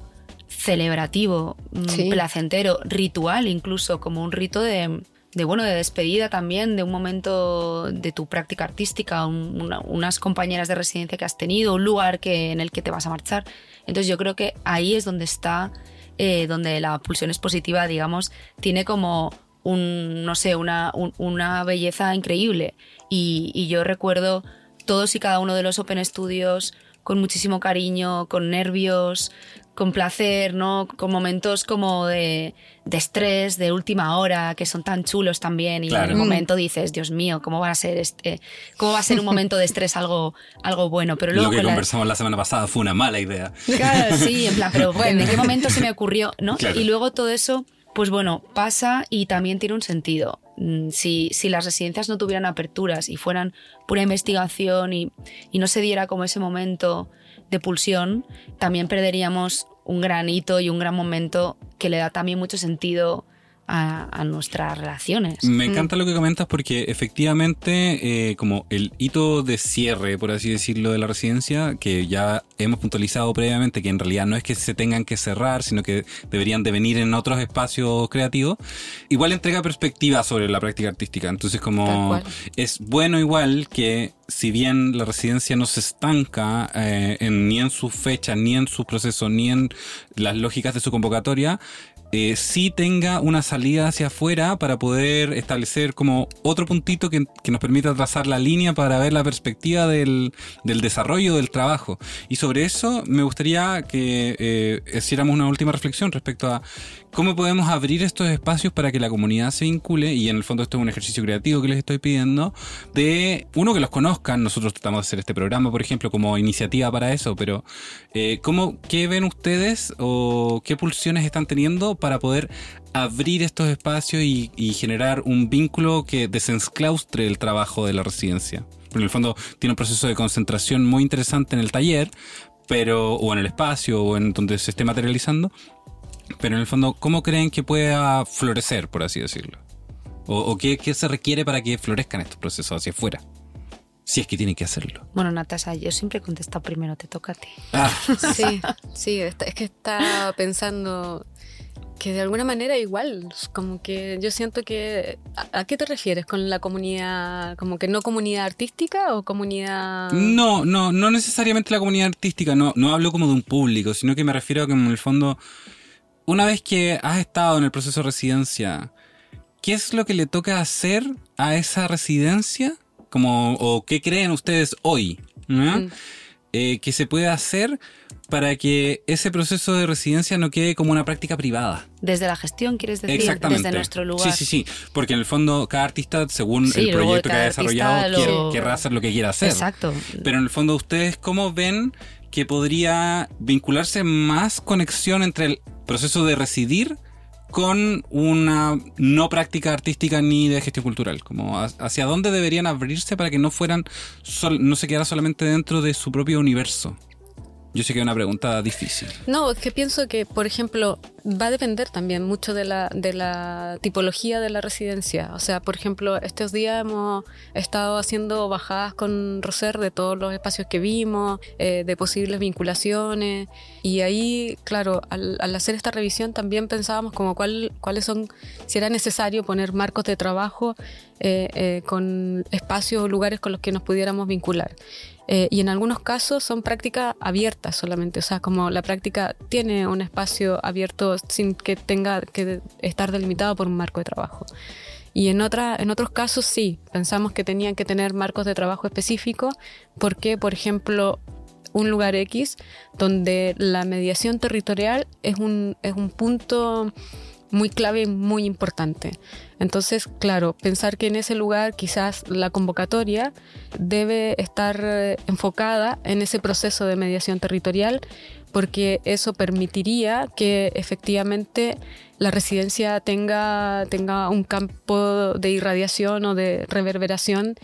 celebrativo, mm, placentero, ritual incluso, como un rito de, bueno, de despedida también, de un momento de tu práctica artística, unas compañeras de residencia que has tenido, un lugar que, en el que te vas a marchar. Entonces yo creo que ahí es donde está, eh, donde la pulsión expositiva, digamos, tiene como un, no sé, una, una belleza increíble. Y, y yo recuerdo todos y cada uno de los Open Studios con muchísimo cariño, con nervios, con placer, ¿no? Con momentos como de, estrés, de última hora, que son tan chulos también. Y en el momento dices, Dios mío, ¿cómo va a ser este, cómo va a ser un momento de estrés algo, algo bueno? Pero luego. Lo que conversamos la... semana pasada fue una mala idea. Claro, sí, en plan, pero [LAUGHS] bueno. ¿en qué momento se me ocurrió? ¿no? Y luego todo eso, pues bueno, pasa y también tiene un sentido. Mm, si, si las residencias no tuvieran aperturas y fueran pura investigación y, y no se diera como ese momento de pulsión, también perderíamos un gran hito y un gran momento que le da también mucho sentido a, nuestras relaciones. Me mm. encanta lo que comentas porque efectivamente, eh, como el hito de cierre, por así decirlo, de la residencia, que ya hemos puntualizado previamente que en realidad no es que se tengan que cerrar, sino que deberían de venir en otros espacios creativos, igual entrega perspectiva sobre la práctica artística. Entonces, como es bueno igual que si bien la residencia no se estanca eh, en, ni en su fecha, ni en su proceso, ni en las lógicas de su convocatoria, eh, sí tenga una salida hacia afuera para poder establecer como otro puntito que, nos permita trazar la línea para ver la perspectiva del, desarrollo del trabajo. Y sobre eso me gustaría que eh, hiciéramos una última reflexión respecto a cómo podemos abrir estos espacios para que la comunidad se vincule, y en el fondo esto es un ejercicio creativo que les estoy pidiendo, de uno que los conozcan, nosotros tratamos de hacer este programa, por ejemplo, como iniciativa para eso, pero eh, ¿cómo, ¿qué ven ustedes o qué pulsiones están teniendo para poder abrir estos espacios y, generar un vínculo que desenclaustre el trabajo de la residencia? en el fondo tiene un proceso de concentración muy interesante en el taller, pero o en el espacio o en donde se esté materializando, pero en el fondo, ¿cómo creen que pueda florecer, por así decirlo? ¿O, qué, se requiere para que florezcan estos procesos hacia afuera? Si es que tienen que hacerlo. Bueno, Natasha, yo siempre contesto primero, te toca a ti. Ah. [LAUGHS] Sí, [LAUGHS] sí, es que estaba pensando que de alguna manera igual, como que yo siento que... ¿A, qué te refieres con la comunidad? ¿Como que no comunidad artística o comunidad...? No, no, no necesariamente la comunidad artística, no, no hablo como de un público, sino que me refiero a que en el fondo una vez que has estado en el proceso de residencia ¿qué es lo que le toca hacer a esa residencia? Como, ¿O qué creen ustedes hoy? ¿no? Mm. Eh, que se puede hacer para que ese proceso de residencia no quede como una práctica privada. Desde la gestión, quieres decir, Exactamente. desde nuestro lugar. Sí, sí, sí. Porque en el fondo cada artista, según Sí, el proyecto que ha desarrollado, quiere- querrá hacer lo que quiera hacer. Exacto. Pero en el fondo, ¿ustedes cómo ven que podría vincularse más conexión entre el proceso de residir con una no práctica artística ni de gestión cultural? Como ha- hacia dónde deberían abrirse para que no fueran, sol- no se quedara solamente dentro de su propio universo. Yo sé que es una pregunta difícil. No, es que pienso que, por ejemplo, va a depender también mucho de la, de la tipología de la residencia. O sea, por ejemplo, estos días hemos estado haciendo bajadas con Roser de todos los espacios que vimos, eh, de posibles vinculaciones. Y ahí, claro, al, hacer esta revisión también pensábamos como cuál, cuáles son, si era necesario poner marcos de trabajo eh, eh, con espacios o lugares con los que nos pudiéramos vincular. Eh, y en algunos casos son prácticas abiertas solamente, o sea, como la práctica tiene un espacio abierto sin que tenga que estar delimitado por un marco de trabajo. Y en, otra, en otros casos sí, pensamos que tenían que tener marcos de trabajo específicos porque, por ejemplo, un lugar X donde la mediación territorial es un, es un punto muy clave y muy importante. Entonces, claro, pensar que en ese lugar quizás la convocatoria debe estar eh, enfocada en ese proceso de mediación territorial porque eso permitiría que efectivamente la residencia tenga, tenga un campo de irradiación o de reverberación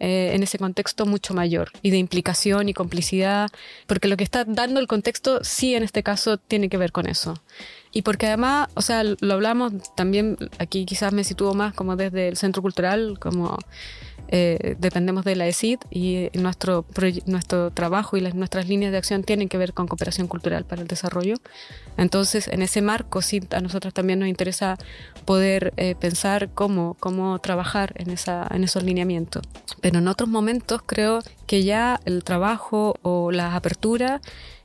eh, en ese contexto mucho mayor y de implicación y complicidad, porque lo que está dando el contexto sí en este caso tiene que ver con eso. Y porque además, o sea, lo hablamos también, aquí quizás me sitúo más como desde el centro cultural, como eh, dependemos de la ESID y nuestro, nuestro trabajo y las, nuestras líneas de acción tienen que ver con cooperación cultural para el desarrollo. Entonces, en ese marco, sí, a nosotros también nos interesa poder eh, pensar cómo, cómo trabajar en, esa, en esos lineamientos. Pero en otros momentos creo que ya el trabajo o las aperturas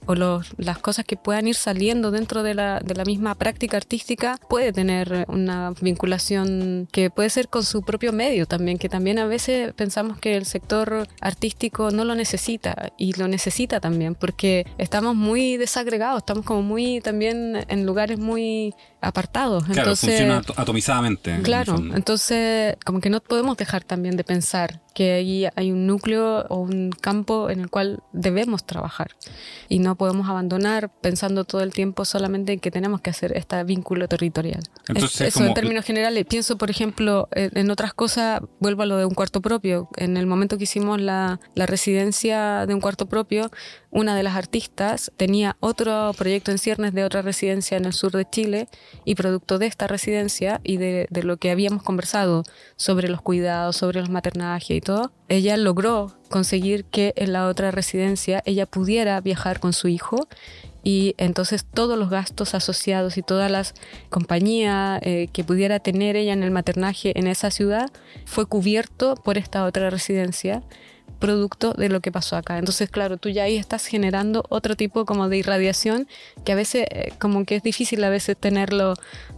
o los- las cosas que puedan ir saliendo dentro de la, de la misma práctica artística puede tener una vinculación que puede ser con su propio medio también, que también a veces pensamos que el sector artístico no lo necesita y lo necesita también porque estamos muy desagregados, estamos como muy también en lugares muy apartados. Claro, Entonces, funciona ato- atomizadamente. en Claro, fondo. entonces como que no podemos dejar también de pensar que ahí hay un núcleo o un campo en el cual debemos trabajar y no podemos abandonar pensando todo el tiempo solamente en que tenemos que hacer este vínculo territorial. Entonces, Es- eso como- en términos generales. Pienso, por ejemplo, en, otras cosas, vuelvo a lo de un cuarto propio. En el momento que hicimos la, la residencia de un cuarto propio, una de las artistas tenía otro proyecto en ciernes de otra residencia en el sur de Chile y producto de esta residencia y de, lo que habíamos conversado sobre los cuidados, sobre los maternajes y todo, ella logró conseguir que en la otra residencia ella pudiera viajar con su hijo y entonces todos los gastos asociados y todas las compañías eh, que pudiera tener ella en el maternaje en esa ciudad fue cubierto por esta otra residencia producto de lo que pasó acá. Entonces, claro, tú ya ahí estás generando otro tipo como de irradiación que a veces eh, como que es difícil a veces tenerlo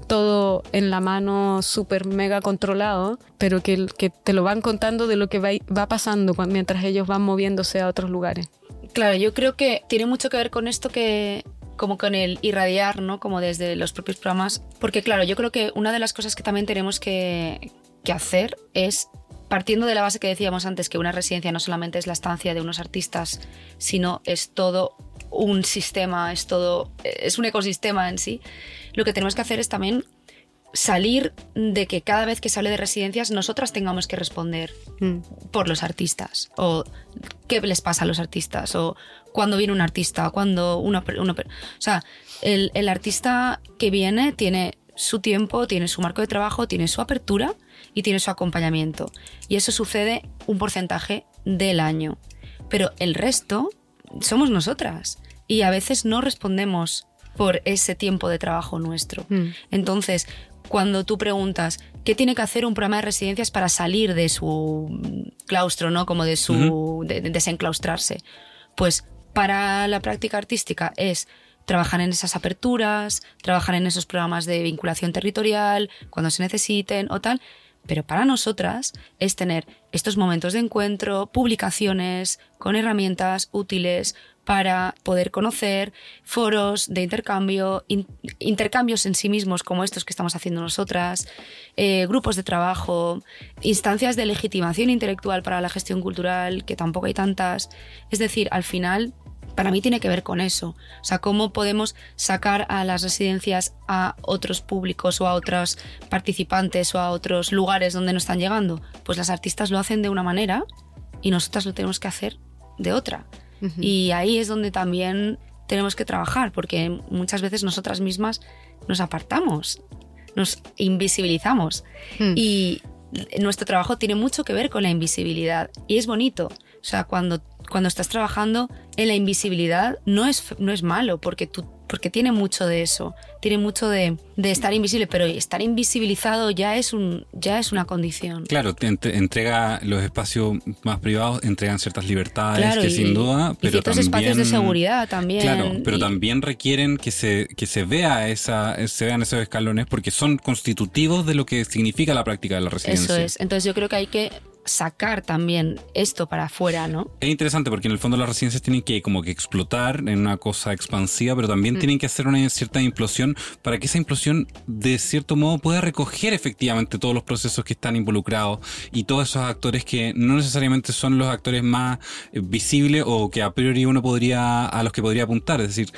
todo en la mano súper mega controlado, pero que, que te lo van contando de lo que va, va pasando mientras ellos van moviéndose a otros lugares. Claro, yo creo que tiene mucho que ver con esto que como con el irradiar, ¿no? Como desde los propios programas. Porque claro, yo creo que una de las cosas que también tenemos que, que hacer es, partiendo de la base que decíamos antes, que una residencia no solamente es la estancia de unos artistas, sino es todo un sistema, es todo, es un ecosistema en sí, lo que tenemos que hacer es también salir de que cada vez que se hable de residencias nosotras tengamos que responder Mm. por los artistas o qué les pasa a los artistas o cuando viene un artista cuando una, una o sea el, el artista que viene tiene su tiempo tiene su marco de trabajo tiene su apertura y tiene su acompañamiento y eso sucede un porcentaje del año pero el resto somos nosotras y a veces no respondemos por ese tiempo de trabajo nuestro Mm. entonces, cuando tú preguntas qué tiene que hacer un programa de residencias para salir de su claustro, ¿no? Como de su de- de desenclaustrarse, pues para la práctica artística es trabajar en esas aperturas, trabajar en esos programas de vinculación territorial, cuando se necesiten o tal. Pero para nosotras es tener estos momentos de encuentro, publicaciones con herramientas útiles para poder conocer foros de intercambio, intercambios en sí mismos como estos que estamos haciendo nosotras, eh, grupos de trabajo, instancias de legitimación intelectual para la gestión cultural, que tampoco hay tantas. Es decir, al final para mí tiene que ver con eso. O sea, cómo podemos sacar a las residencias a otros públicos o a otros participantes o a otros lugares donde no están llegando. Pues las artistas lo hacen de una manera y nosotras lo tenemos que hacer de otra. Y ahí es donde también tenemos que trabajar, porque muchas veces nosotras mismas nos apartamos, nos invisibilizamos. Hmm. Y nuestro trabajo tiene mucho que ver con la invisibilidad. Y es bonito. O sea, cuando cuando estás trabajando en la invisibilidad no es, no es malo, porque, tú, porque tiene mucho de eso, tiene mucho de, estar invisible, pero estar invisibilizado ya es, un, ya es una condición. Claro, te entrega los espacios más privados, entregan ciertas libertades que sin duda, pero ciertos también, espacios de seguridad también. Claro, pero también requieren que se, que se vea esa, se vean esos escalones porque son constitutivos de lo que significa la práctica de la residencia. Eso es. Entonces yo creo que hay que sacar también esto para afuera, ¿no? Es interesante porque en el fondo las residencias tienen que como que explotar en una cosa expansiva, pero también mm. tienen que hacer una cierta implosión para que esa implosión de cierto modo pueda recoger efectivamente todos los procesos que están involucrados y todos esos actores que no necesariamente son los actores más eh, visibles o que a priori uno podría a los que podría apuntar, es decir,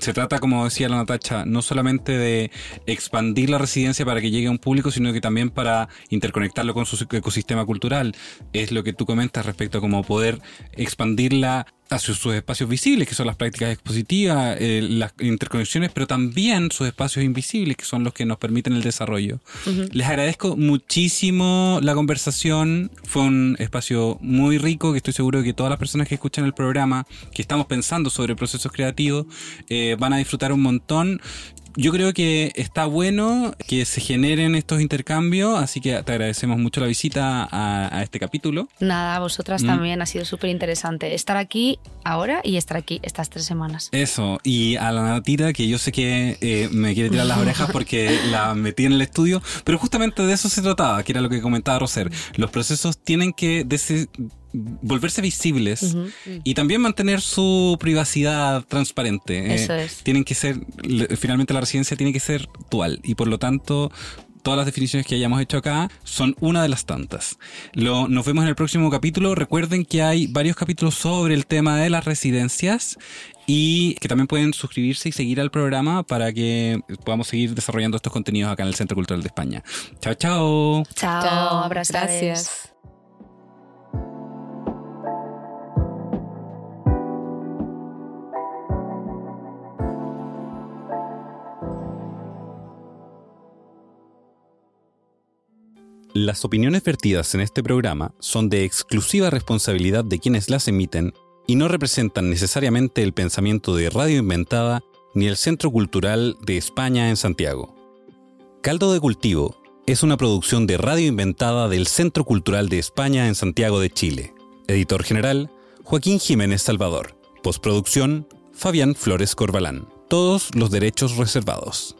se trata como decía la Natacha, no solamente de expandir la residencia para que llegue a un público, sino que también para interconectarlo con su ecosistema cultural es lo que tú comentas respecto a cómo poder expandirla hacia sus espacios visibles, que son las prácticas expositivas, eh, las interconexiones, pero también sus espacios invisibles, que son los que nos permiten el desarrollo. Les agradezco muchísimo la conversación, fue un espacio muy rico, que estoy seguro que todas las personas que escuchan el programa, que estamos pensando sobre procesos creativos, eh, van a disfrutar un montón yo creo que está bueno que se generen estos intercambios, así que te agradecemos mucho la visita a, este capítulo. Nada, a vosotras mm. también ha sido súper interesante estar aquí ahora y estar aquí estas tres semanas. Eso, y a la Natira, que yo sé que eh, me quiere tirar las orejas [LAUGHS] porque la metí en el estudio, pero justamente de eso se trataba, que era lo que comentaba Roser. Los procesos tienen que volverse visibles y también mantener su privacidad transparente. Eh, Eso es. Tienen que ser, finalmente la residencia tiene que ser dual y por lo tanto todas las definiciones que hayamos hecho acá son una de las tantas. Lo, nos vemos en el próximo capítulo. Recuerden que hay varios capítulos sobre el tema de las residencias y que también pueden suscribirse y seguir al programa para que podamos seguir desarrollando estos contenidos acá en el Centro Cultural de España. Chao, chao. Chao, chao. Gracias. Las opiniones vertidas en este programa son de exclusiva responsabilidad de quienes las emiten y no representan necesariamente el pensamiento de Radio Inventada ni el Centro Cultural de España en Santiago. Caldo de Cultivo es una producción de Radio Inventada del Centro Cultural de España en Santiago de Chile. Editor general, Joaquín Jiménez Salvador. Postproducción, Fabián Flores Corbalán. Todos los derechos reservados.